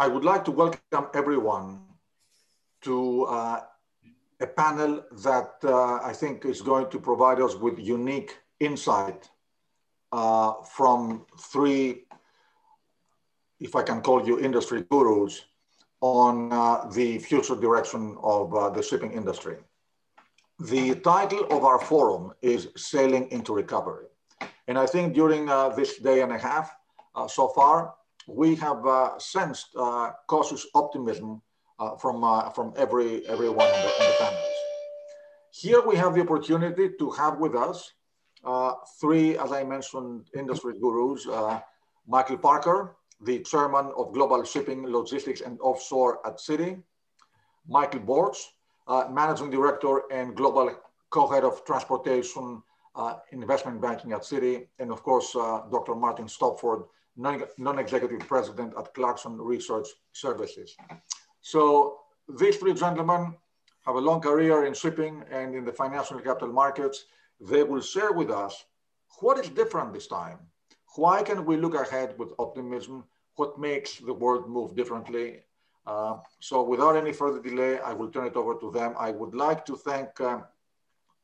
I would like to welcome everyone to uh, a panel that uh, I think is going to provide us with unique insight uh, from three, if I can call you industry gurus, on uh, the future direction of uh, the shipping industry. The title of our forum is Sailing into Recovery. And I think during uh, this day and a half so far, we have sensed cautious optimism uh, from, uh, from every, everyone on the, on the panels. Here we have the opportunity to have with us uh, three, as I mentioned, industry gurus, uh, Michael Parker, the chairman of Global Shipping, Logistics and Offshore at Citi, Michael Borch, uh, managing director and global co-head of transportation uh, investment banking at Citi, and of course, Dr. Martin Stopford, non-executive president at Clarkson Research Services. So these three gentlemen have a long career in shipping and in the financial capital markets. They will share with us what is different this time. Why can we look ahead with optimism? What makes the world move differently? Uh, so without any further delay, I will turn it over to them. I would like to thank uh,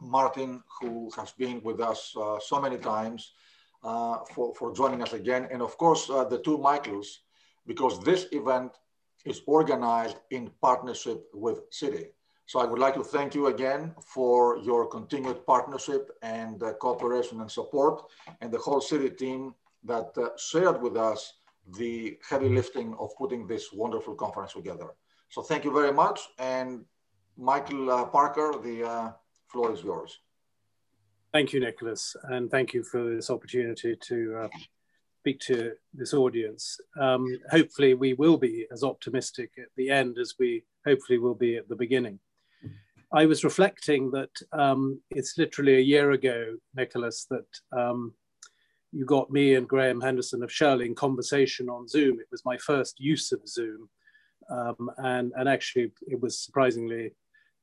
Martin, who has been with us uh, so many times, uh, for, for joining us again. And of course, uh, the two Michaels, because this event is organized in partnership with Citi. So I would like to thank you again for your continued partnership and uh, cooperation and support and the whole Citi team that uh, shared with us the heavy lifting of putting this wonderful conference together. So thank you very much. And Michael uh, Parker, the uh, floor is yours. Thank you, Nicholas. And thank you for this opportunity to uh, speak to this audience. Um, hopefully, we will be as optimistic at the end as we hopefully will be at the beginning. I was reflecting that um, it's literally a year ago, Nicholas, that um, you got me and Grahaeme Henderson of Shirley in conversation on Zoom. It was my first use of Zoom. Um, and, and actually, it was surprisingly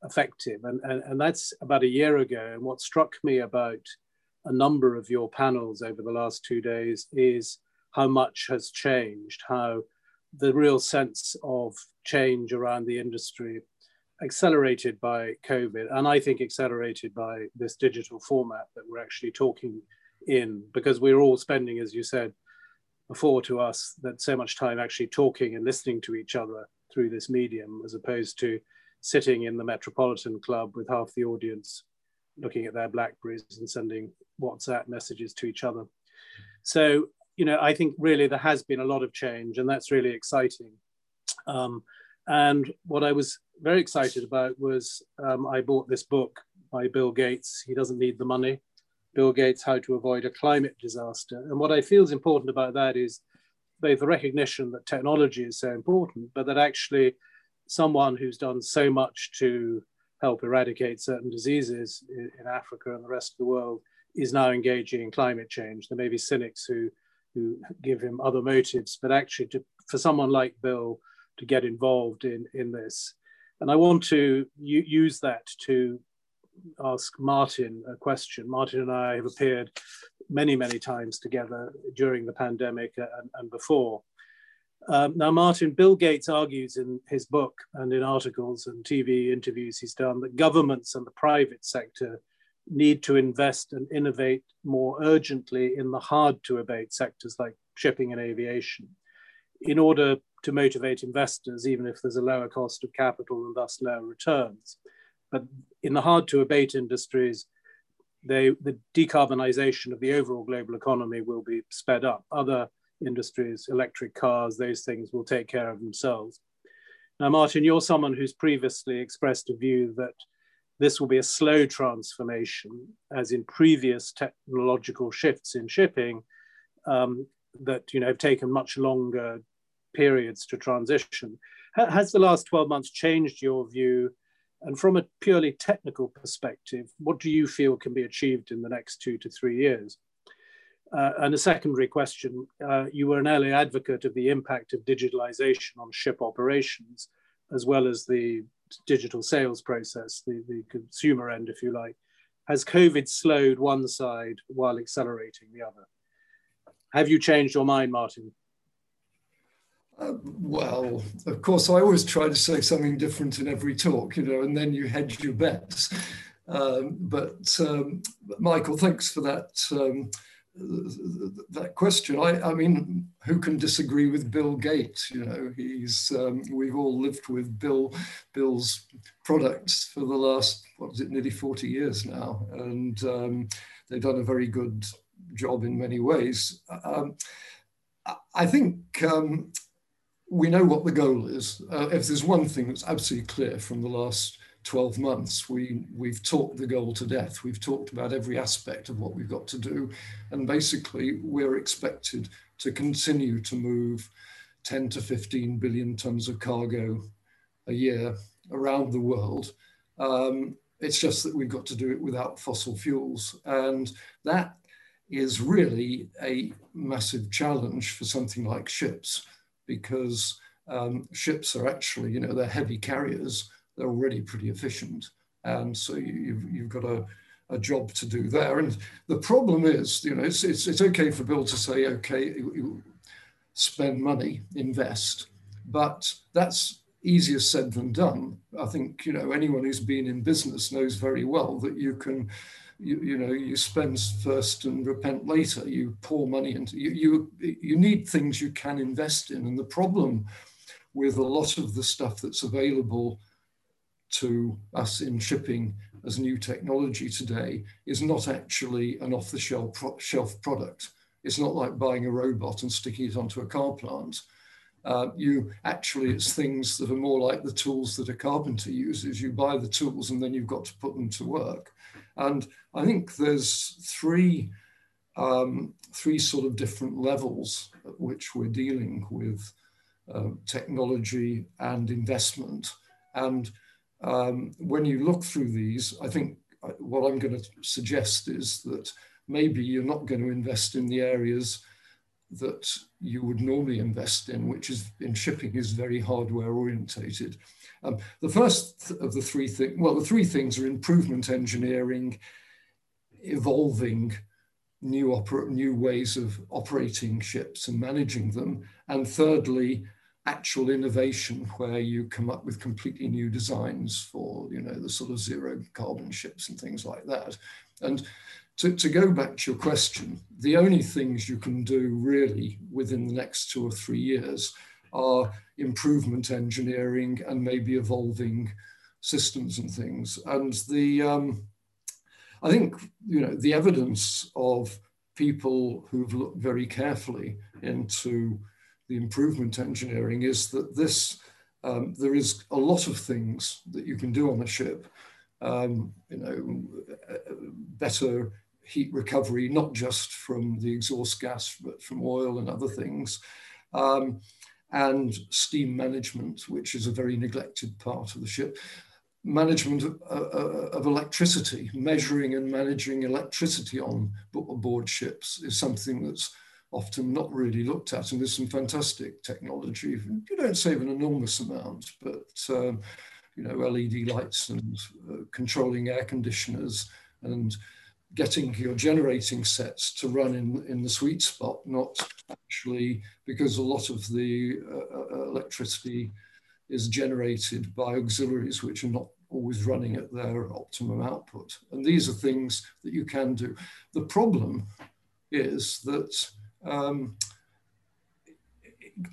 effective. And, and, and that's about a year ago. And what struck me about a number of your panels over the last two days is how much has changed, how the real sense of change around the industry accelerated by COVID, and I think accelerated by this digital format that we're actually talking in, because we're all spending, as you said before to us, that so much time actually talking and listening to each other through this medium, as opposed to sitting in the Metropolitan Club with half the audience looking at their Blackberries and sending WhatsApp messages to each other. So, you know, I think really there has been a lot of change and that's really exciting. Um, and what I was very excited about was um, I bought this book by Bill Gates. He doesn't need the money. Bill Gates, How to Avoid a Climate Disaster. And what I feel is important about that is both the recognition that technology is so important, but that actually someone who's done so much to help eradicate certain diseases in Africa and the rest of the world is now engaging in climate change. There may be cynics who, who give him other motives, but actually to, for someone like Bill to get involved in, in this. And I want to use that to ask Martin a question. Martin and I have appeared many, many times together during the pandemic and, and before. Um, now, Martin, Bill Gates argues in his book and in articles and TV interviews he's done that governments and the private sector need to invest and innovate more urgently in the hard to abate sectors like shipping and aviation in order to motivate investors, even if there's a lower cost of capital and thus lower returns. But in the hard to abate industries, they, the decarbonization of the overall global economy will be sped up. Other industries, electric cars, those things will take care of themselves. Now, Martin, you're someone who's previously expressed a view that this will be a slow transformation, as in previous technological shifts in shipping um, that you know have taken much longer periods to transition. Has the last 12 months changed your view? And from a purely technical perspective, what do you feel can be achieved in the next two to three years? Uh, and a secondary question, uh, you were an early advocate of the impact of digitalization on ship operations, as well as the digital sales process, the, the consumer end, if you like. Has COVID slowed one side while accelerating the other? Have you changed your mind, Martin? Uh, well, of course, I always try to say something different in every talk, you know, and then you hedge your bets. Um, but um, Michael, thanks for that um, that question. I, I, mean, who can disagree with Bill Gates? You know, he's um, we've all lived with Bill Bill's products for the last what is it, nearly forty years now, and um, they've done a very good job in many ways. Um, I think um, we know what the goal is. Uh, if there's one thing that's absolutely clear from the last 12 months, we, we've talked the goal to death. We've talked about every aspect of what we've got to do. And basically, we're expected to continue to move 10 to 15 billion tons of cargo a year around the world. Um, it's just that we've got to do it without fossil fuels. And that is really a massive challenge for something like ships because um, ships are actually, you know, they're heavy carriers they're already pretty efficient. And so you, have you've got a, a job to do there. And the problem is, you know, it's, it's, it's okay for Bill to say, okay, spend money, invest, but that's easier said than done. I think, you know, anyone who's been in business knows very well that you can, you, you know, you spend first and repent later. You pour money into, you, you, you need things you can invest in. And the problem with a lot of the stuff that's available to us in shipping as new technology today is not actually an off the shelf, pro shelf product. It's not like buying a robot and sticking it onto a car plant. Uh, you actually, it's things that are more like the tools that a carpenter uses. You buy the tools and then you've got to put them to work. And I think there's three, um, three sort of different levels at which we're dealing with uh, technology and investment. And um, when you look through these, I think uh, what I'm going to suggest is that maybe you're not going to invest in the areas that you would normally invest in, which is in shipping is very hardware orientated. Um, the first of the three things, well, the three things are improvement engineering, evolving new, new ways of operating ships and managing them, and thirdly, actual innovation where you come up with completely new designs for you know the sort of zero carbon ships and things like that. And to, to go back to your question the only things you can do really within the next two or three years are improvement engineering and maybe evolving systems and things. And the um, i think you know the evidence of people who've looked very carefully into the improvement engineering is that this, um, there is a lot of things that you can do on a ship. Um, you know, better heat recovery, not just from the exhaust gas, but from oil and other things. Um, and steam management, which is a very neglected part of the ship. Management of, uh, of electricity, measuring and managing electricity on board ships is something that's often not really looked at. And there's some fantastic technology. You don't save an enormous amount, but um, you know, LED lights and uh, controlling air conditioners and getting your generating sets to run in, in the sweet spot, not actually because a lot of the uh, uh electricity is generated by auxiliaries which are not always running at their optimum output. And these are things that you can do. The problem is that um,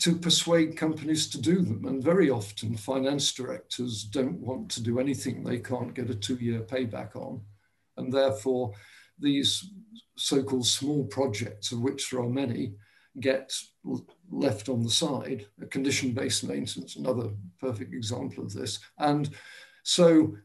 to persuade companies to do them. And very often, finance directors don't want to do anything they can't get a two year payback on. And therefore, these so called small projects, of which there are many, get left on the side. A condition based maintenance, another perfect example of this. And so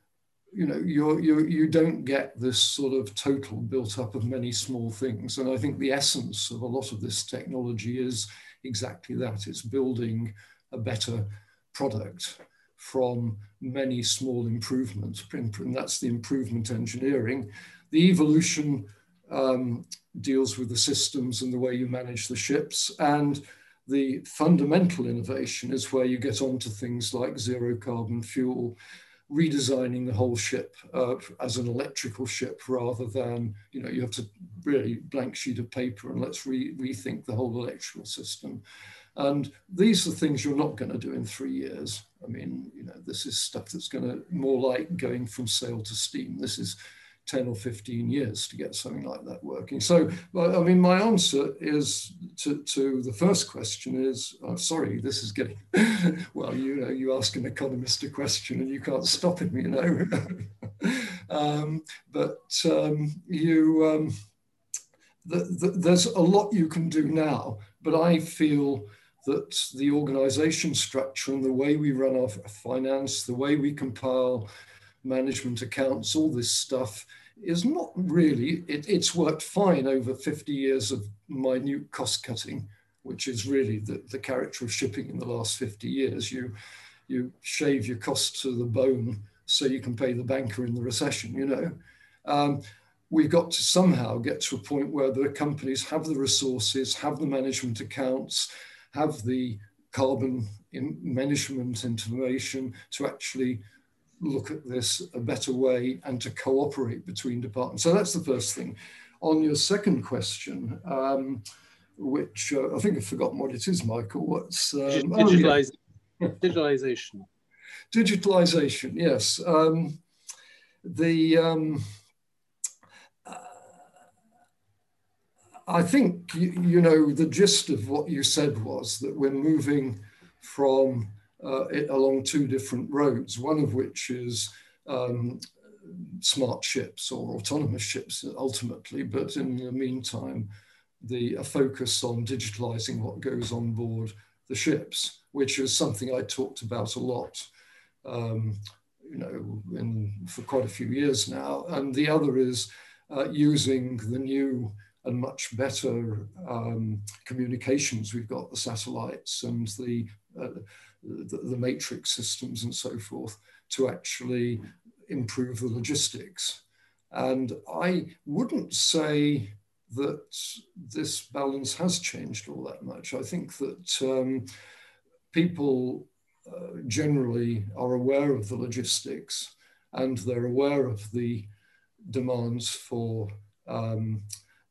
you know you're, you you don't get this sort of total built up of many small things. And i think the essence of a lot of this technology is exactly that. It's building a better product from many small improvements. And that's the improvement engineering. The evolution um, deals with the systems and the way you manage the ships. And the fundamental innovation is where you get onto things like zero carbon fuel redesigning the whole ship uh, as an electrical ship rather than, you know, you have to really blank sheet of paper and let's re rethink the whole electrical system. And these are things you're not going to do in three years. I mean, you know, this is stuff that's going to more like going from sail to steam. This is 10 or 15 years to get something like that working. So, I mean, my answer is to, to the first question is, oh, sorry, this is getting, well, you know, you ask an economist a question and you can't stop him, you know. um, but um, you, um, the, the, there's a lot you can do now, but I feel that the organization structure and the way we run our finance, the way we compile management accounts, all this stuff is not really, it, it's worked fine over 50 years of minute cost cutting, which is really the, the character of shipping in the last 50 years. You, you shave your costs to the bone so you can pay the banker in the recession, you know. Um, we've got to somehow get to a point where the companies have the resources, have the management accounts, have the carbon in management information to actually look at this a better way and to cooperate between departments. So that's the first thing. On your second question, um, which uh, I think I've forgotten what it is, Michael. What's um, Digitalize, oh, yeah. digitalization? Digitalization, yes. Um, the um, I think you, you, know the gist of what you said was that we're moving from uh, it along two different roads, one of which is um, smart ships or autonomous ships ultimately, but in the meantime, the a focus on digitalizing what goes on board the ships, which is something I talked about a lot, um, you know, in, for quite a few years now. And the other is uh, using the new and much better um, communications. We've got the satellites and the uh, the, the matrix systems and so forth to actually improve the logistics. And I wouldn't say that this balance has changed all that much. I think that um, people uh, generally are aware of the logistics and they're aware of the demands for um,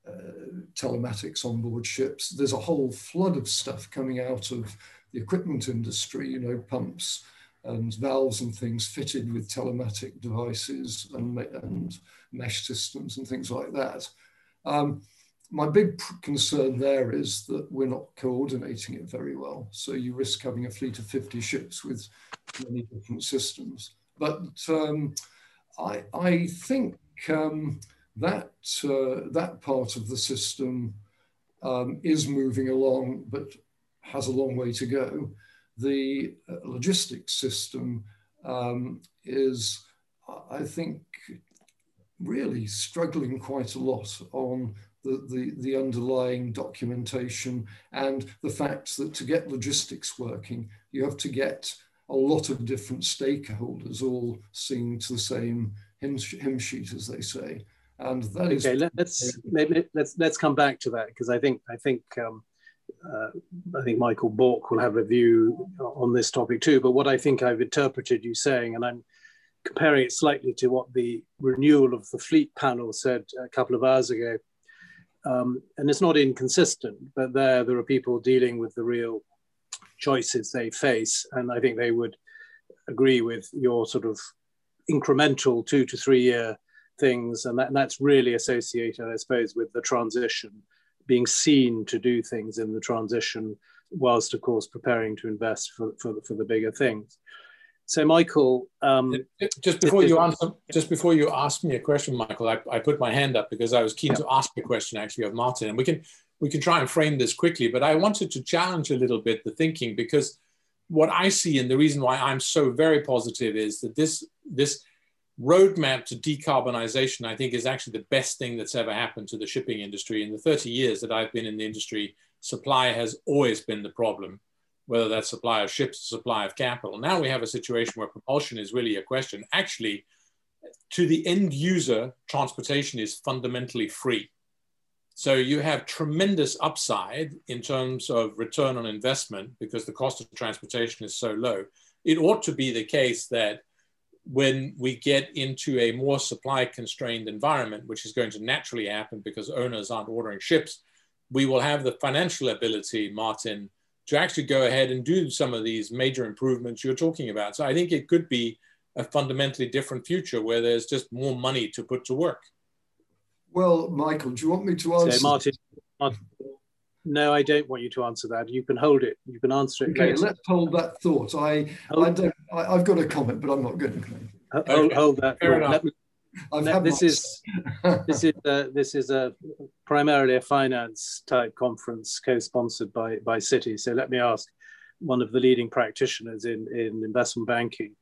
uh, telematics on board ships. There's a whole flood of stuff coming out of the equipment industry, you know, pumps and valves and things fitted with telematic devices and, and mesh systems and things like that. Um, my big concern there is that we're not coordinating it very well. So you risk having a fleet of 50 ships with many different systems. But um, I, I, think um, that, uh, that part of the system um, is moving along, but has a long way to go. The uh, logistics system um, is, I think, really struggling quite a lot on the, the, the, underlying documentation and the fact that to get logistics working, you have to get a lot of different stakeholders all singing to the same hymn, hymn sheet, as they say. And that okay, is let's maybe let's let's come back to that because I think I think um, uh, I think Michael Borch will have a view on this topic too. But what I think I've interpreted you saying, and I'm comparing it slightly to what the renewal of the fleet panel said a couple of hours ago. Um, and it's not inconsistent, but there there are people dealing with the real choices they face, and I think they would agree with your sort of incremental two to three year things, and, that, and that's really associated, I suppose, with the transition being seen to do things in the transition, whilst of course preparing to invest for, for, for the bigger things. So, Michael, um, just before you answer, just before you ask me a question, Michael, I, I put my hand up because I was keen yeah. to ask a question actually of Martin, and we can we can try and frame this quickly. But I wanted to challenge a little bit the thinking because what I see and the reason why I'm so very positive is that this this roadmap to decarbonization, I think, is actually the best thing that's ever happened to the shipping industry. In the 30 years that I've been in the industry, supply has always been the problem, whether that's supply of ships, supply of capital. Now we have a situation where propulsion is really a question. Actually, to the end user, transportation is fundamentally free. So you have tremendous upside in terms of return on investment because the cost of transportation is so low. It ought to be the case that when we get into a more supply constrained environment, which is going to naturally happen because owners aren't ordering ships, we will have the financial ability, Martin, to actually go ahead and do some of these major improvements you're talking about. So I think it could be a fundamentally different future where there's just more money to put to work. Well, Michael, do you want me to answer? So Martin, Martin, no, I don't want you to answer that. You can hold it. You can answer it. Okay, later. let's hold that thought. I, I don't. I, have got a comment, but I'm not going to. Hold, okay. hold that. Fair enough. Let, this is this is uh, this is a primarily a finance type conference co-sponsored by by Citi. So let me ask one of the leading practitioners in in investment banking.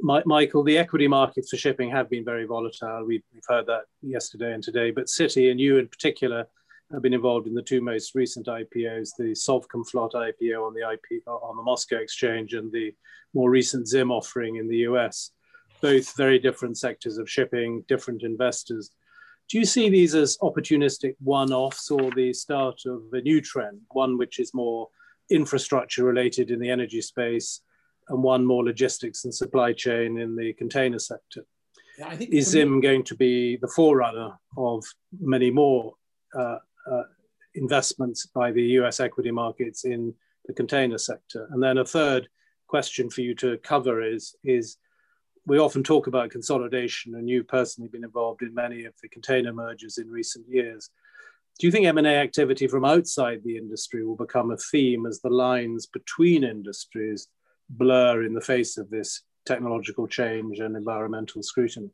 My, Michael, the equity markets for shipping have been very volatile. We've, we've heard that yesterday and today. But Citi and you in particular have been involved in the two most recent IPOs: the Sovcomflot IPO on the IP on the Moscow exchange and the more recent Zim offering in the US both very different sectors of shipping, different investors. Do you see these as opportunistic one offs or the start of a new trend, one which is more infrastructure related in the energy space and one more logistics and supply chain in the container sector? Yeah, I think is Zim going to be the forerunner of many more uh, uh, investments by the US equity markets in the container sector? And then a third question for you to cover is, is we often talk about consolidation, and you've personally been involved in many of the container mergers in recent years. Do you think M&A activity from outside the industry will become a theme as the lines between industries blur in the face of this technological change and environmental scrutiny?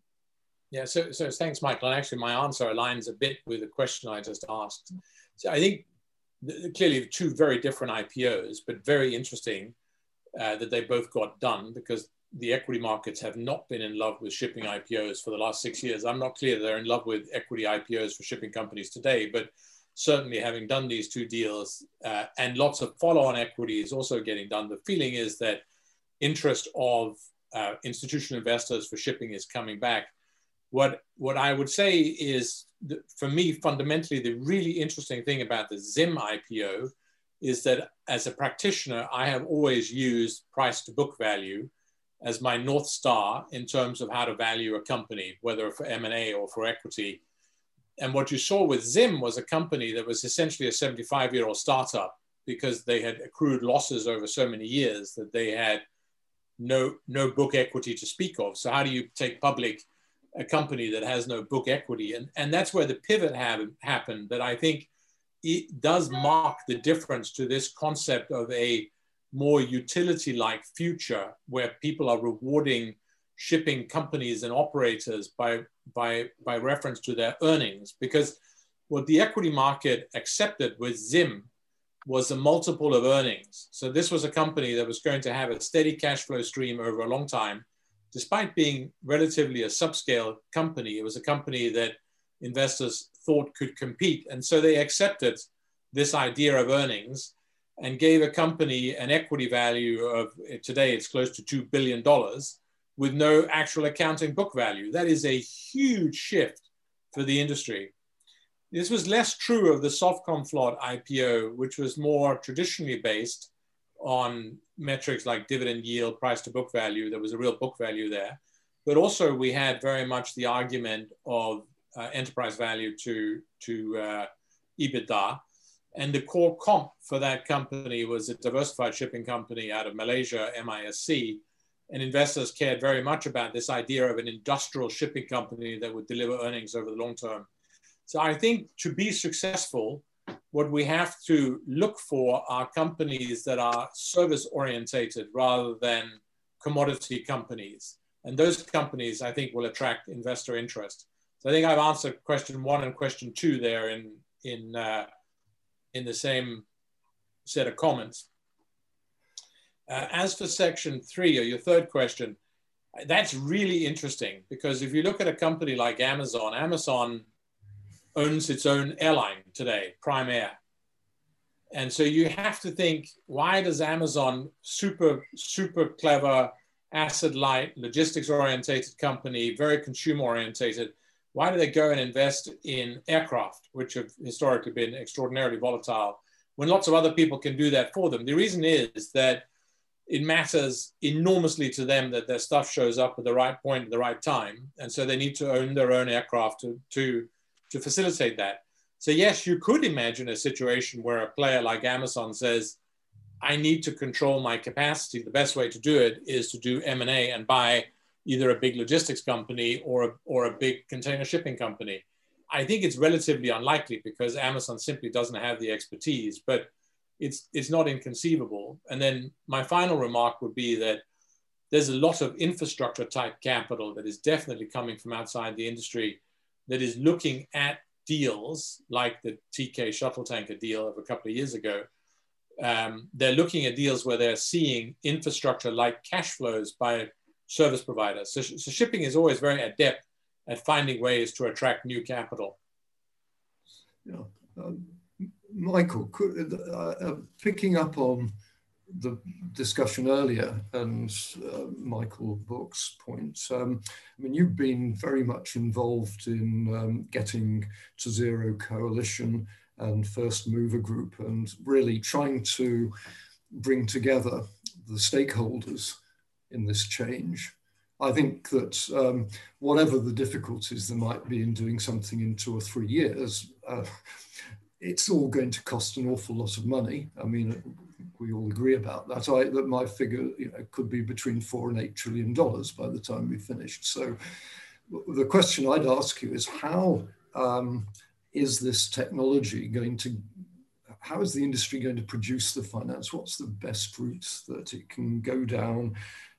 Yeah, so, so thanks, Michael. And actually, my answer aligns a bit with the question I just asked. So I think clearly two very different IPOs, but very interesting uh, that they both got done because the equity markets have not been in love with shipping IPOs for the last six years. I'm not clear they're in love with equity IPOs for shipping companies today, but certainly having done these two deals uh, and lots of follow-on equity is also getting done. The feeling is that interest of uh, institutional investors for shipping is coming back. What what I would say is, for me, fundamentally, the really interesting thing about the Zim IPO is that as a practitioner, I have always used price to book value as my north star in terms of how to value a company, whether for M&A or for equity. And what you saw with Zim was a company that was essentially a 75 year old startup because they had accrued losses over so many years that they had no, no book equity to speak of. So how do you take public a company that has no book equity? And, and that's where the pivot have, happened that I think it does mark the difference to this concept of a more utility like future where people are rewarding shipping companies and operators by, by, by reference to their earnings. Because what the equity market accepted with Zim was a multiple of earnings. So this was a company that was going to have a steady cash flow stream over a long time. Despite being relatively a subscale company, it was a company that investors thought could compete. And so they accepted this idea of earnings and gave a company an equity value of today it's close to $2 billion with no actual accounting book value. That is a huge shift for the industry. This was less true of the Softcom Sovcomflot IPO, which was more traditionally based on metrics like dividend yield, price to book value. There was a real book value there. But also, we had very much the argument of uh, enterprise value to, to uh, EBITDA. And the core comp for that company was a diversified shipping company out of Malaysia, MISC. And investors cared very much about this idea of an industrial shipping company that would deliver earnings over the long term. So I think to be successful, what we have to look for are companies that are service orientated rather than commodity companies. And those companies, I think, will attract investor interest. So I think I've answered question one and question two there in, in uh, in the same set of comments. Uh, as for section three, or your third question, that's really interesting because if you look at a company like Amazon, Amazon owns its own airline today, Prime Air. And so you have to think, why does Amazon, super, super clever, asset light, logistics orientated company, very consumer orientated, why do they go and invest in aircraft, which have historically been extraordinarily volatile, when lots of other people can do that for them? The reason is that it matters enormously to them that their stuff shows up at the right point at the right time. And so they need to own their own aircraft to, to, to facilitate that. So, yes, you could imagine a situation where a player like Amazon says, I need to control my capacity. The best way to do it is to do M&A and buy either a big logistics company or a, or a big container shipping company. I think it's relatively unlikely because Amazon simply doesn't have the expertise, but it's, it's not inconceivable. And then my final remark would be that there's a lot of infrastructure type capital that is definitely coming from outside the industry that is looking at deals like the Teekay shuttle tanker deal of a couple of years ago. Um, they're looking at deals where they're seeing infrastructure like cash flows by service providers. So, so shipping is always very adept at finding ways to attract new capital. Yeah. Um, Michael, could, uh, uh, picking up on the discussion earlier and uh, Michael Borch's points. Um, I mean, you've been very much involved in um, getting to Zero Coalition and First Mover Group and really trying to bring together the stakeholders in this change. I think that um, whatever the difficulties there might be in doing something in two or three years, uh, it's all going to cost an awful lot of money. I mean, we all agree about that. I, that my figure you know, could be between four and eight trillion dollars by the time we've finished. So the question I'd ask you is how um, is this technology going to, how is the industry going to produce the finance? What's the best route that it can go down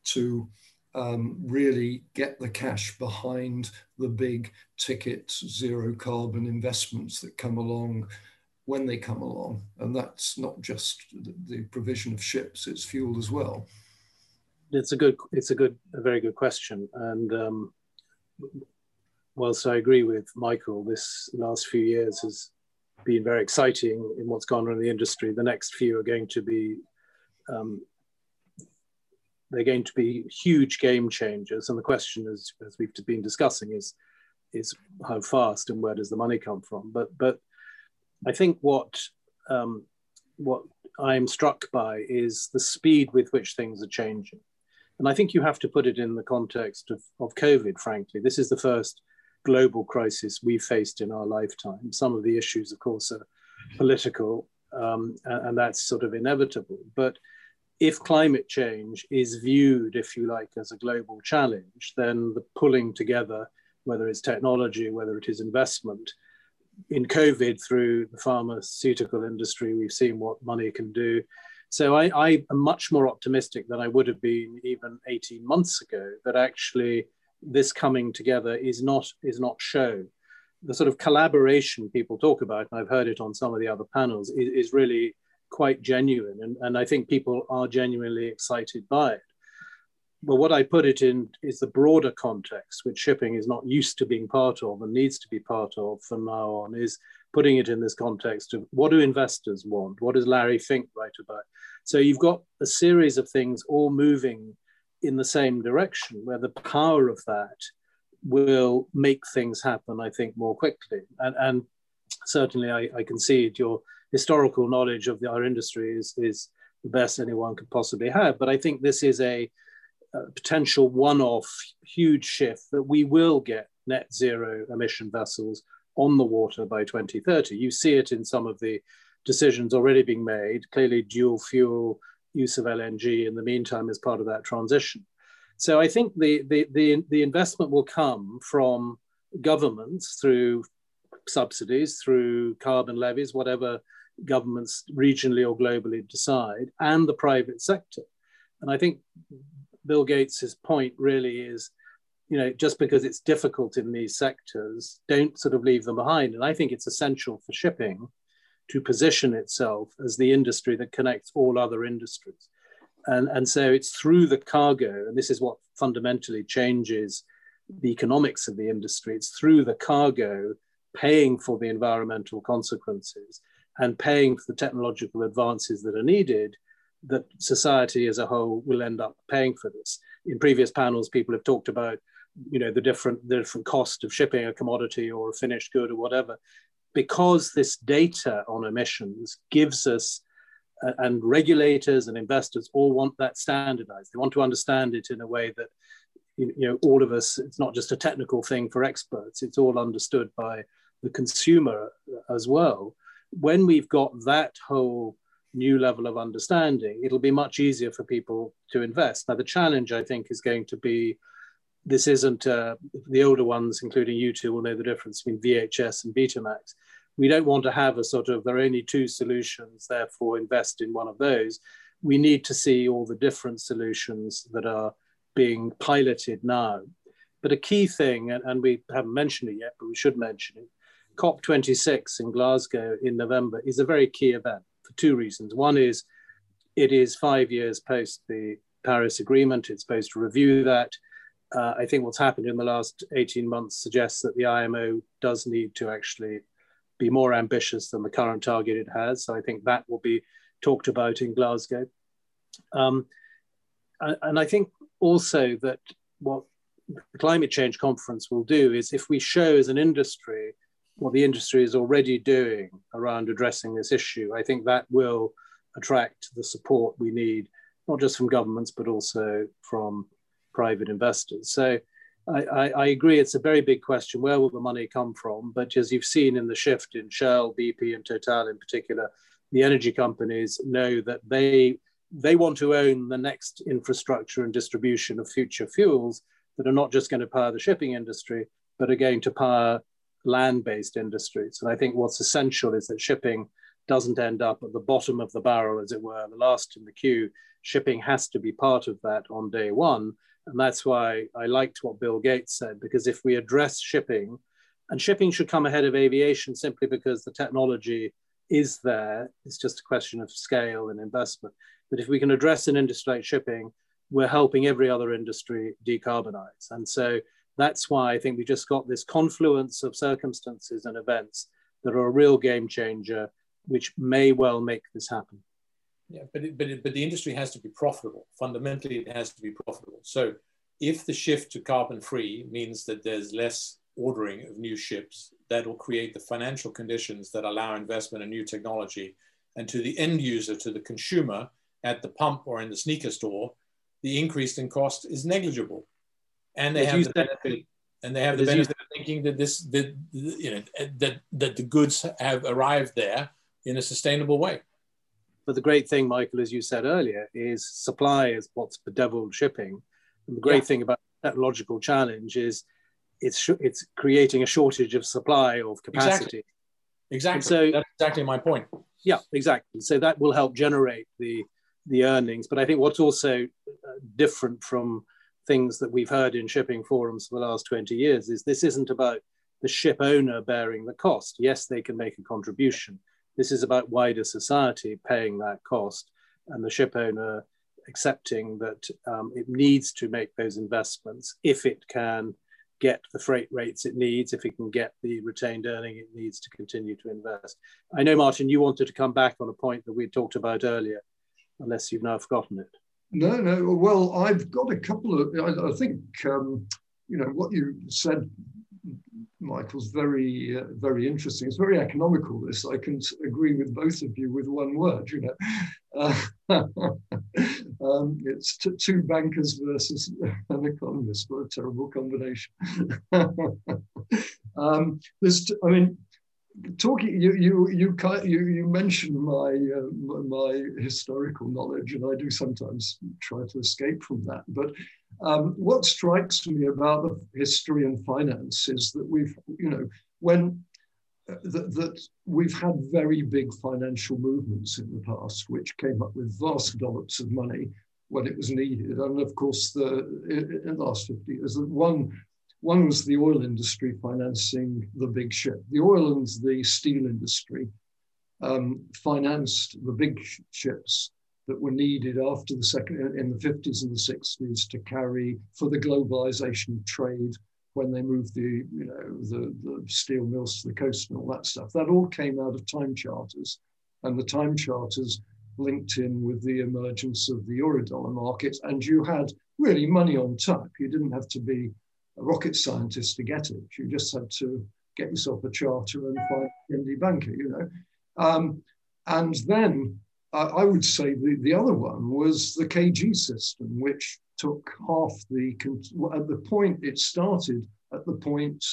to um, really get the cash behind the big ticket zero carbon investments that come along when they come along. And that's not just the provision of ships, it's fuel as well. It's a good, it's a good, a very good question. And um, whilst I agree with Michael, this last few years has been very exciting in what's gone on in the industry. The next few are going to be, um, they're going to be huge game changers. And the question is, as we've been discussing, is, is how fast and where does the money come from? But, but I think what um, what I'm struck by is the speed with which things are changing. And I think you have to put it in the context of, of COVID, frankly. This is the first global crisis we've faced in our lifetime. Some of the issues, of course, are political, um, and, and that's sort of inevitable. But if climate change is viewed, if you like, as a global challenge, then the pulling together, whether it's technology, whether it is investment, in COVID through the pharmaceutical industry, we've seen what money can do. So I, I, am much more optimistic than I would have been even 18 months ago that actually this coming together is not is not show. The sort of collaboration people talk about, and I've heard it on some of the other panels, is, is really quite genuine. And, and I think people are genuinely excited by it But what I put it in is the broader context, which shipping is not used to being part of and needs to be part of from now on, is putting it in this context of what do investors want? What does Larry Fink write about? So you've got a series of things all moving in the same direction where the power of that will make things happen, I think, more quickly. And, and certainly I, I concede your historical knowledge of the, our industry is, is the best anyone could possibly have. But I think this is a potential one-off huge shift that we will get net zero emission vessels on the water by 2030. You see it in some of the decisions already being made. Clearly, dual fuel use of LNG in the meantime is part of that transition. So I think the, the, the, the investment will come from governments through subsidies, through carbon levies, whatever governments regionally or globally decide, and the private sector. And I think Bill Gates's point really is, you know, just because it's difficult in these sectors, don't sort of leave them behind. And I think it's essential for shipping to position itself as the industry that connects all other industries. And, and so it's through the cargo, and this is what fundamentally changes the economics of the industry. It's through the cargo paying for the environmental consequences and paying for the technological advances that are needed that society as a whole will end up paying for this. In previous panels, people have talked about, you know, the different the different cost of shipping a commodity or a finished good or whatever, because this data on emissions gives us, uh, and regulators and investors all want that standardized. They want to understand it in a way that, you know, all of us. It's not just a technical thing for experts. It's all understood by the consumer as well. When we've got that whole new level of understanding, it'll be much easier for people to invest. Now, the challenge, I think, is going to be this isn't uh, the older ones, including you two, will know the difference between VHS and Betamax. We don't want to have a sort of there are only two solutions, therefore invest in one of those. We need to see all the different solutions that are being piloted now. But a key thing, and, and we haven't mentioned it yet, but we should mention it, COP26 in Glasgow in November is a very key event for two reasons. One is it is five years post the Paris Agreement. It's supposed to review that. Uh, I think what's happened in the last 18 months suggests that the IMO does need to actually be more ambitious than the current target it has. So I think that will be talked about in Glasgow. Um, and, and I think also that what the climate change conference will do is if we show as an industry what the industry is already doing around addressing this issue, I think that will attract the support we need, not just from governments, but also from private investors. So I, I, I, agree it's a very big question. Where will the money come from? But as you've seen in the shift in Shell, BP, and Total in particular, the energy companies know that they they want to own the next infrastructure and distribution of future fuels that are not just going to power the shipping industry, but are going to power land-based industries. And I think what's essential is that shipping doesn't end up at the bottom of the barrel, as it were, the last in the queue. Shipping has to be part of that on day one. And that's why I liked what Bill Gates said, because if we address shipping, and shipping should come ahead of aviation simply because the technology is there, it's just a question of scale and investment. But if we can address an industry like shipping, we're helping every other industry decarbonize. And so that's why I think we just got this confluence of circumstances and events that are a real game changer, which may well make this happen. Yeah, but it, but it, but the industry has to be profitable. Fundamentally, it has to be profitable. So, if the shift to carbon free means that there's less ordering of new ships, that will create the financial conditions that allow investment in new technology. And to the end user, to the consumer at the pump or in the sneaker store, the increase in cost is negligible. And they have the benefit and they have the benefit of thinking that this that you know that that the goods have arrived there in a sustainable way. But the great thing michael as you said earlier is supply is what's bedeviled shipping. And the great yeah. thing about technological challenge is it's it's creating a shortage of supply of capacity. Exactly, exactly. so that's exactly my point. Yeah exactly. So that will help generate the the earnings but i think what's also uh, different from things that we've heard in shipping forums for the last 20 years is this isn't about the ship owner bearing the cost. Yes, they can make a contribution. This is about wider society paying that cost and the ship owner accepting that um, it needs to make those investments if it can get the freight rates it needs, if it can get the retained earning it needs to continue to invest. I know, Martin, you wanted to come back on a point that we talked about earlier, unless you've now forgotten it. No, no. Well, I've got a couple of. I, I think um, you know what you said, Michael's very, uh, very interesting. It's very economical. This I can agree with both of you with one word. You know, uh, um, it's two bankers versus an economist. What a terrible combination. um, there's, I mean, talking you you you you, you mentioned my uh, my historical knowledge and i do sometimes try to escape from that. But um, what strikes me about the history and finance is that we've you know when uh, that, that we've had very big financial movements in the past which came up with vast dollops of money when it was needed. And of course the in the last 50 years. One one was the oil industry financing the big ship. The oil and the steel industry um, financed the big ships that were needed after the second in the 50s and the 60s to carry for the globalization of trade when they moved the you know the, the steel mills to the coast and all that stuff. That all came out of time charters, and the time charters linked in with the emergence of the eurodollar market, and you had really money on tap. You didn't have to be a rocket scientist to get it. You just had to get yourself a charter and find an MD banker, you know. Um, and then uh, I would say the, the other one was the KG system, which took half the, at the point it started, at the point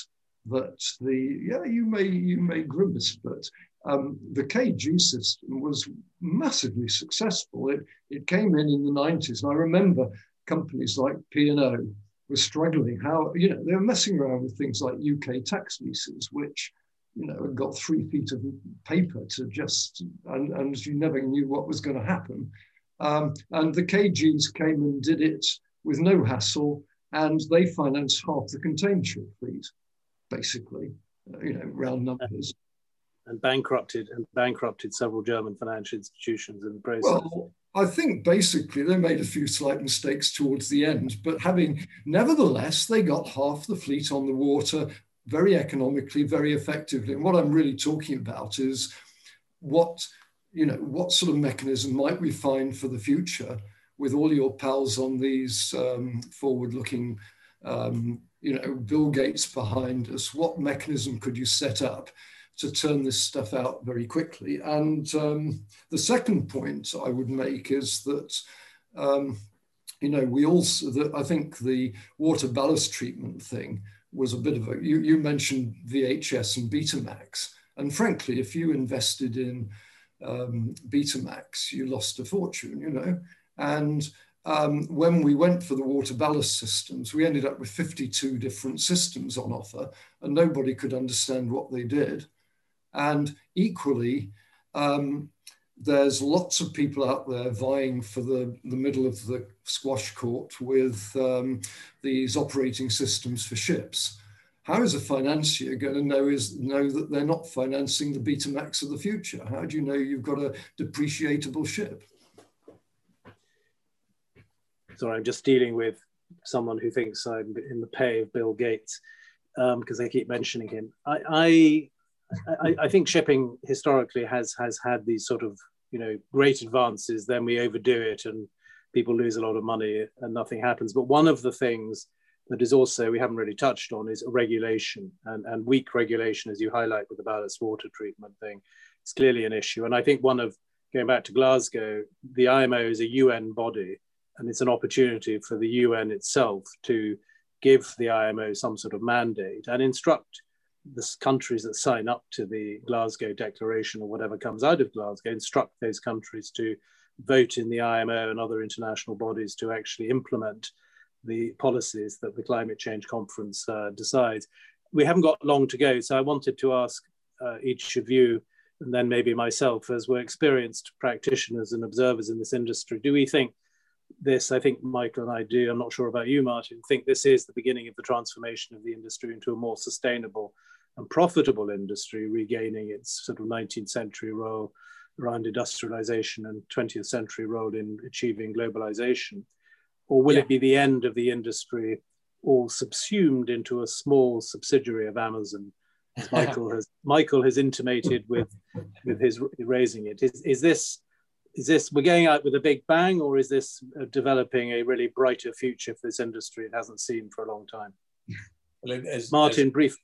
that the, yeah, you may, you may grimace, but um, the KG system was massively successful. It, it came in in the 90s, and I remember companies like P&O were struggling. How you know they were messing around with things like UK tax leases, which you know had got three feet of paper to just and, and you never knew what was going to happen. Um, and the KGs came and did it with no hassle, and they financed half the container ship fleet, basically, uh, you know, round numbers. And bankrupted and bankrupted several German financial institutions in the process. Well, I think basically they made a few slight mistakes towards the end, but having nevertheless, they got half the fleet on the water very economically, very effectively. And what I'm really talking about is what you know, what sort of mechanism might we find for the future with all your pals on these um, forward-looking, um, you know, Bill Gates behind us? What mechanism could you set up to turn this stuff out very quickly? And um, the second point I would make is that, um, you know, we also, the, I think the water ballast treatment thing was a bit of a, you, you mentioned VHS and Betamax. And frankly, if you invested in um, Betamax, you lost a fortune, you know. And um, when we went for the water ballast systems, we ended up with 52 different systems on offer, and nobody could understand what they did. And equally, um, there's lots of people out there vying for the, the middle of the squash court with um, these operating systems for ships how is a financier going to know is know that they're not financing the Betamax of the future? How do you know you've got a depreciatable ship? Sorry, I'm just dealing with someone who thinks I'm in the pay of Bill Gates because um, I keep mentioning him. I, I, I, I think shipping historically has has had these sort of you know great advances. Then we overdo it and people lose a lot of money and nothing happens. But one of the things that is also we haven't really touched on is regulation and, and weak regulation as you highlight with the ballast water treatment thing it's clearly an issue and i think one of going back to glasgow the imo is a un body and it's an opportunity for the un itself to give the imo some sort of mandate and instruct the countries that sign up to the glasgow declaration or whatever comes out of glasgow instruct those countries to vote in the imo and other international bodies to actually implement the policies that the climate change conference uh, decides. We haven't got long to go, so I wanted to ask uh, each of you, and then maybe myself, as we're experienced practitioners and observers in this industry, do we think this? I think Michael and I do. I'm not sure about you, Martin. Think this is the beginning of the transformation of the industry into a more sustainable and profitable industry, regaining its sort of 19th century role around industrialization and 20th century role in achieving globalization or will yeah. it be the end of the industry all subsumed into a small subsidiary of Amazon? As Michael has Michael has intimated with with his raising it. Is, is this is this we're going out with a big bang, or is this uh, developing a really brighter future for this industry it hasn't seen for a long time? Well, as, Martin, as, brief.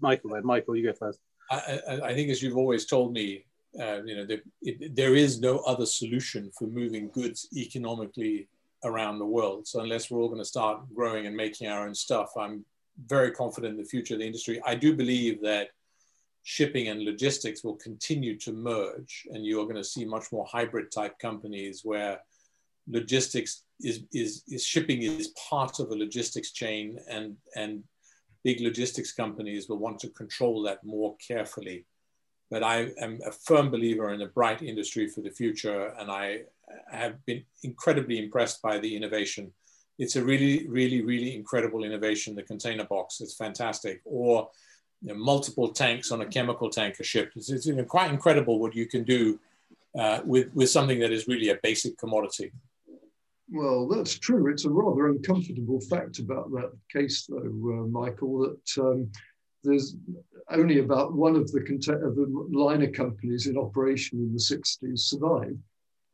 Michael, then. Michael, you go first. I, I, think, as you've always told me, uh, you know, the, it, there is no other solution for moving goods economically around the world. So unless we're all going to start growing and making our own stuff, I'm very confident in the future of the industry. I do believe that shipping and logistics will continue to merge and you're going to see much more hybrid type companies where logistics is, is, is shipping is part of a logistics chain and, and big logistics companies will want to control that more carefully. But I am a firm believer in a bright industry for the future and I have been incredibly impressed by the innovation. It's a really, really, really incredible innovation. The container box is fantastic, or you know, multiple tanks on a chemical tanker ship. It's, it's you know, quite incredible what you can do uh, with with something that is really a basic commodity. Well, that's true. It's a rather uncomfortable fact about that case, though, uh, Michael, that um, there's only about one of the, of the liner companies in operation in the 60s survived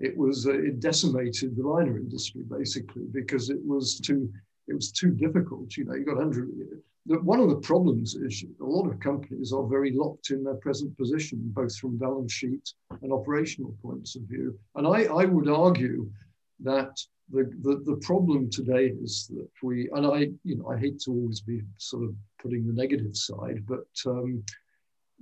it was uh, it decimated the liner industry basically because it was too it was too difficult. You know, you got hundred. One of the problems is a lot of companies are very locked in their present position, both from balance sheet and operational points of view. And I, I would argue that the, the, problem today is that we, and I, you know, I hate to always be sort of putting the negative side, but um,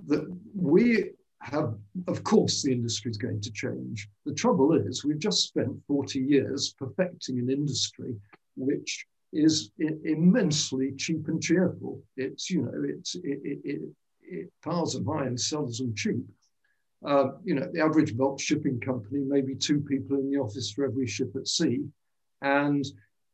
that we have, of course, the industry is going to change. The trouble is, we've just spent 40 years perfecting an industry which is immensely cheap and cheerful. It's, you know, it's, it, it, it, it piles them high and sells them cheap. Uh, you know, the average bulk shipping company, maybe two people in the office for every ship at sea. And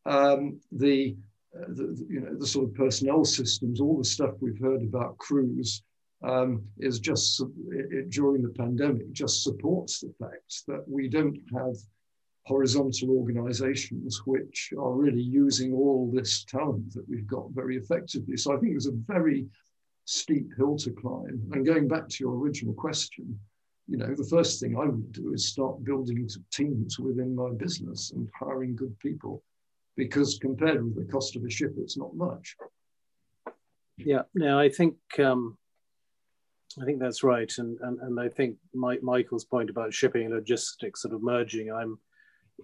um, the, uh, the, you know, the sort of personnel systems, all the stuff we've heard about crews, um, is just it, during the pandemic just supports the fact that we don't have horizontal organizations which are really using all this talent that we've got very effectively. So I think it's a very steep hill to climb. And going back to your original question, you know, the first thing I would do is start building teams within my business and hiring good people because compared with the cost of a ship, it's not much. Yeah, no, I think um, I think that's right, and and, and I think Mike, Michael's point about shipping and logistics sort of merging. I'm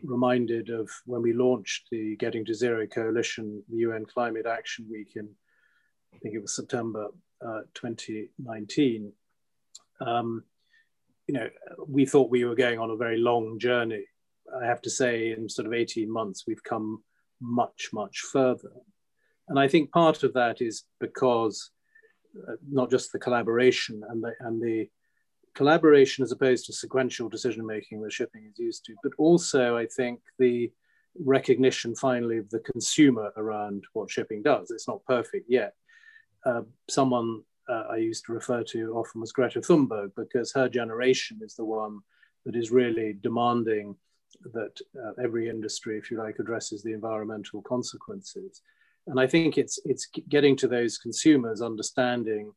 reminded of when we launched the Getting to Zero Coalition, the UN Climate Action Week in I think it was September uh, 2019. Um, you know, we thought we were going on a very long journey. I have to say, in sort of 18 months, we've come much, much further. And I think part of that is because uh, not just the collaboration and the, and the collaboration as opposed to sequential decision making that shipping is used to, but also I think the recognition finally of the consumer around what shipping does. It's not perfect yet. Uh, someone uh, I used to refer to often was Greta Thunberg because her generation is the one that is really demanding that uh, every industry, if you like, addresses the environmental consequences. And I think it's it's getting to those consumers understanding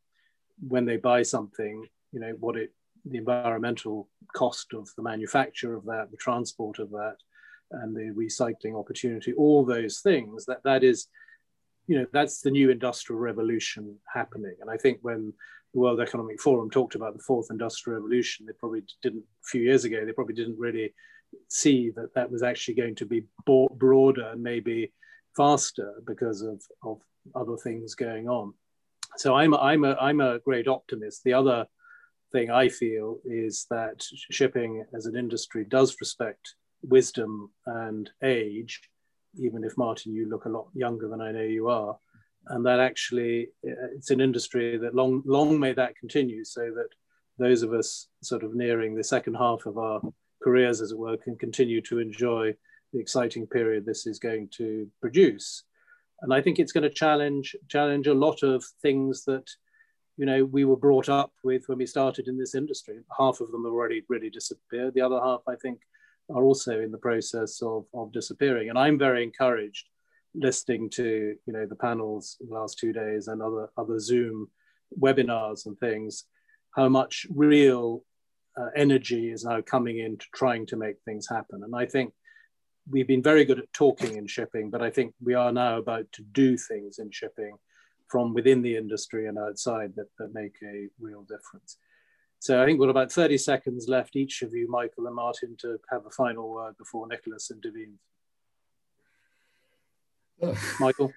when they buy something, you know, what it the environmental cost of the manufacture of that, the transport of that, and the recycling opportunity, all those things, that that is, you know, that's the new industrial revolution happening. And I think when the World Economic Forum talked about the fourth industrial revolution, they probably didn't, a few years ago, they probably didn't really see that that was actually going to be broader and maybe faster because of, of other things going on. So I'm, I'm, a, I'm a great optimist. The other thing I feel is that shipping as an industry does respect wisdom and age, even if Martin, you look a lot younger than I know you are. And that actually, uh, it's an industry that long, long may that continue so that those of us sort of nearing the second half of our careers, as it were, can continue to enjoy the exciting period this is going to produce. And I think it's going to challenge challenge a lot of things that you know we were brought up with when we started in this industry. Half of them have already really disappeared. The other half, I think, are also in the process of, of disappearing. And I'm very encouraged listening to you know the panels the last two days and other other Zoom webinars and things, how much real uh, energy is now coming into trying to make things happen. And I think we've been very good at talking in shipping, but I think we are now about to do things in shipping from within the industry and outside that, that make a real difference. So I think we've got about 30 seconds left, each of you, Michael and Martin, to have a final word before Nicholas intervenes. Michael.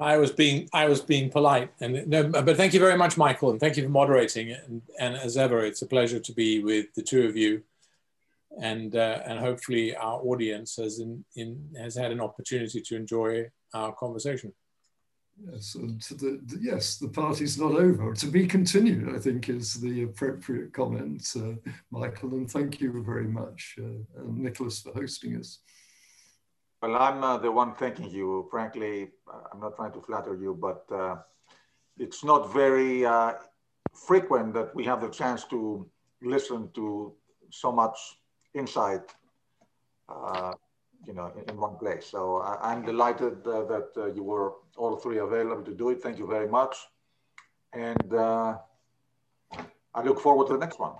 I was being I was being polite, and no, but thank you very much, Michael, and thank you for moderating. And, and as ever, it's a pleasure to be with the two of you and uh, and hopefully our audience has in, in has had an opportunity to enjoy our conversation. Yes, and the, the, yes, the party's not over. To be continued, I think, is the appropriate comment, uh, Michael. And thank you very much, uh, Nicholas, for hosting us. Well, I'm uh, the one thanking you. Frankly, I'm not trying to flatter you, but uh, it's not very uh, frequent that we have the chance to listen to so much insight, uh, you know, in, in, one place. So I, am delighted uh, that uh, you were all three available to do it. Thank you very much. And uh, I look forward to the next one.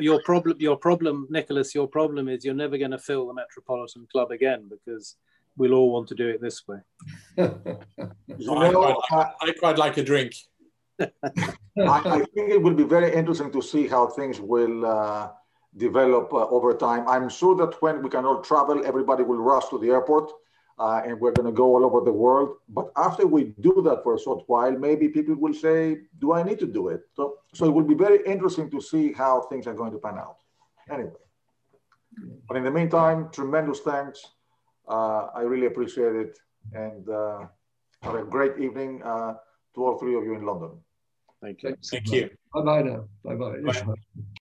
Your problem, your problem, Nicholas, your problem is you're never going to fill the Metropolitan Club again because we'll all want to do it this way. you know, I, quite, I quite like a drink. I, I, think it will be very interesting to see how things will uh, develop uh, over time. I'm sure that when we can all travel, everybody will rush to the airport. uh, and we're going to go all over the world. But after we do that for a short while, maybe people will say, "Do I need to do it?" So, so it will be very interesting to see how things are going to pan out. Anyway, but in the meantime, tremendous thanks. Uh, I really appreciate it, and uh, have a great evening uh, to all three of you in London. Thank you. Thank you. Bye bye now. Bye bye. Bye.